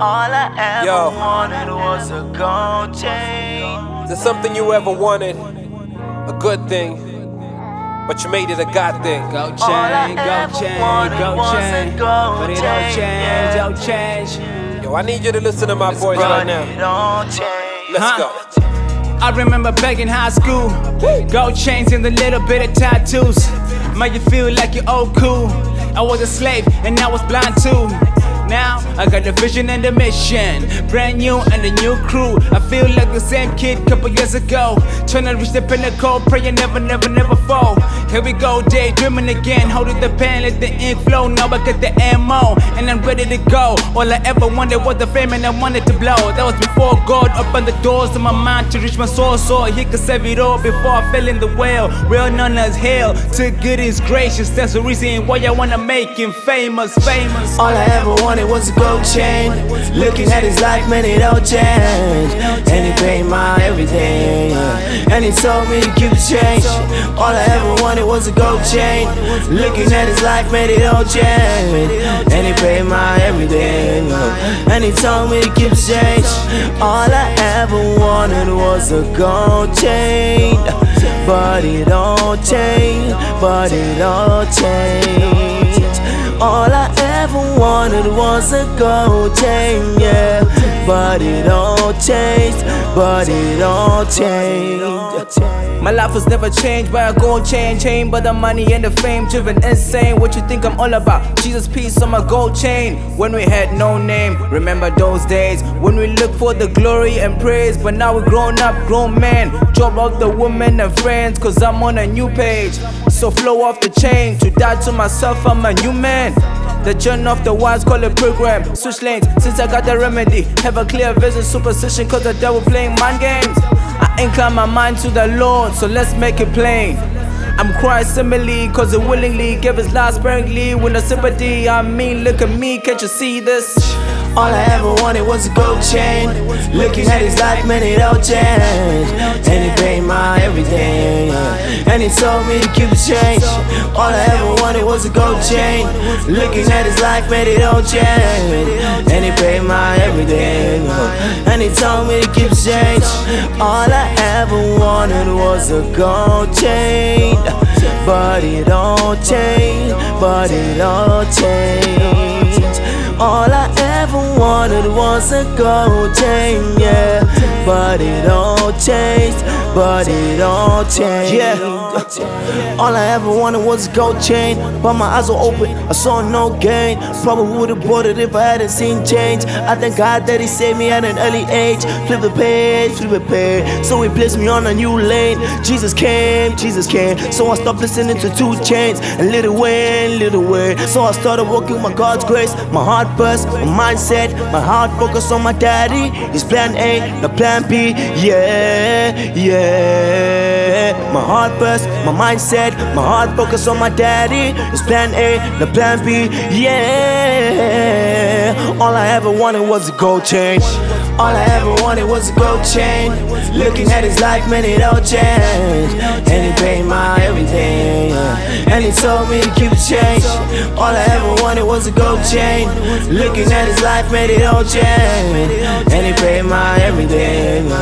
All I ever Yo. wanted was a gold chain. Is there something you ever wanted? A good thing, but you made it a God thing. Go All I chain, ever go chain, wanted go was a chain. gold But it don't change, yeah. don't change. Yo, I need you to listen to my voice right But now. it don't. Let's Huh? go. I remember back in high school, gold chains and a little bit of tattoos. Made you feel like you're all cool. I was a slave and I was blind too. Now I got the vision and the mission, brand new and a new crew. I feel like the same kid couple years ago, trying to reach the pinnacle, praying never, never, never fall. Here we go, daydreaming again, holding the pen, let the ink flow. Now I got the ammo and I'm ready to go. All I ever wanted was the fame and I wanted to blow. That was before God opened the doors of my mind to reach my soul, so He could save it all before I fell in the well. Well known as hell, to good is gracious. That's the reason why I wanna make him famous, famous. All I ever wanted was a gold chain. Looking at his life, man, it all changed. And he paid my everything. And he told me to keep the change. All I ever wanted was a gold chain. Looking at his life, man, it all changed. And he paid my everything. And he told me to keep the change. All I ever wanted was a gold chain. But it all changed. But it all changed. Wanted was a gold chain, yeah. But it all changed, but it all changed. My life was never changed by a gold chain, chain but the money and the fame, driven insane. What you think I'm all about? Jesus peace on my gold chain. When we had no name, remember those days when we looked for the glory and praise. But now we're grown up, grown men. Drop off the women and friends, cause I'm on a new page. So flow off the chain, to die to myself, I'm a new man. The journey of the wise call it program. Switch lanes since I got the remedy. Have a clear vision, superstition, cause the devil playing mind games. I incline my mind to the Lord, so let's make it plain. I'm Christ simile, cause he willingly gave his life sparingly with no sympathy. I mean, look at me, can't you see this? All I ever wanted was a gold chain. Looking at his life, man, it all changed. And he paid my everything. And he told me to keep the change. All I ever wanted was a gold chain. Looking at his life, man, it all change. And he paid my everything. And he told me to keep the change. All I ever wanted was a gold chain. But it all changed. But it all changed. All I ever wanted was a gold chain, yeah. But it all changed, but it all changed. Yeah. All I ever wanted was a gold chain. But my eyes were open, I saw no gain. Probably would have bought it if I hadn't seen change. I thank God that He saved me at an early age. Flip the page, flip the page. So He placed me on a new lane. Jesus came, Jesus came. So I stopped listening to 2 Chainz and Lil Wayne, little way. So I started walking with my God's grace. My heart first, my mindset, my heart focused on my daddy. His plan A, the plan B. Yeah, yeah. My heart first, my mindset, my heart focus on my daddy. His plan A, the plan B. Yeah. All I ever wanted was a gold chain. All I ever wanted was a gold chain. Looking at his life, man, it all changed. And he paid my everything. And he told me to keep the change. All I ever wanted was a gold chain. Looking at his life, made it all change. And he paid my everything.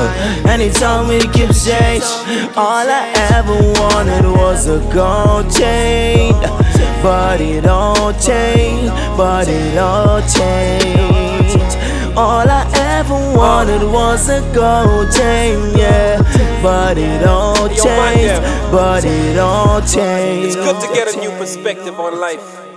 And he told me to keep the change. All I ever wanted was a gold chain. But it all changed. But it all changed. All I ever wanted was a gold chain, yeah. But it all changed, but it all changed. It's good to get a new perspective on life.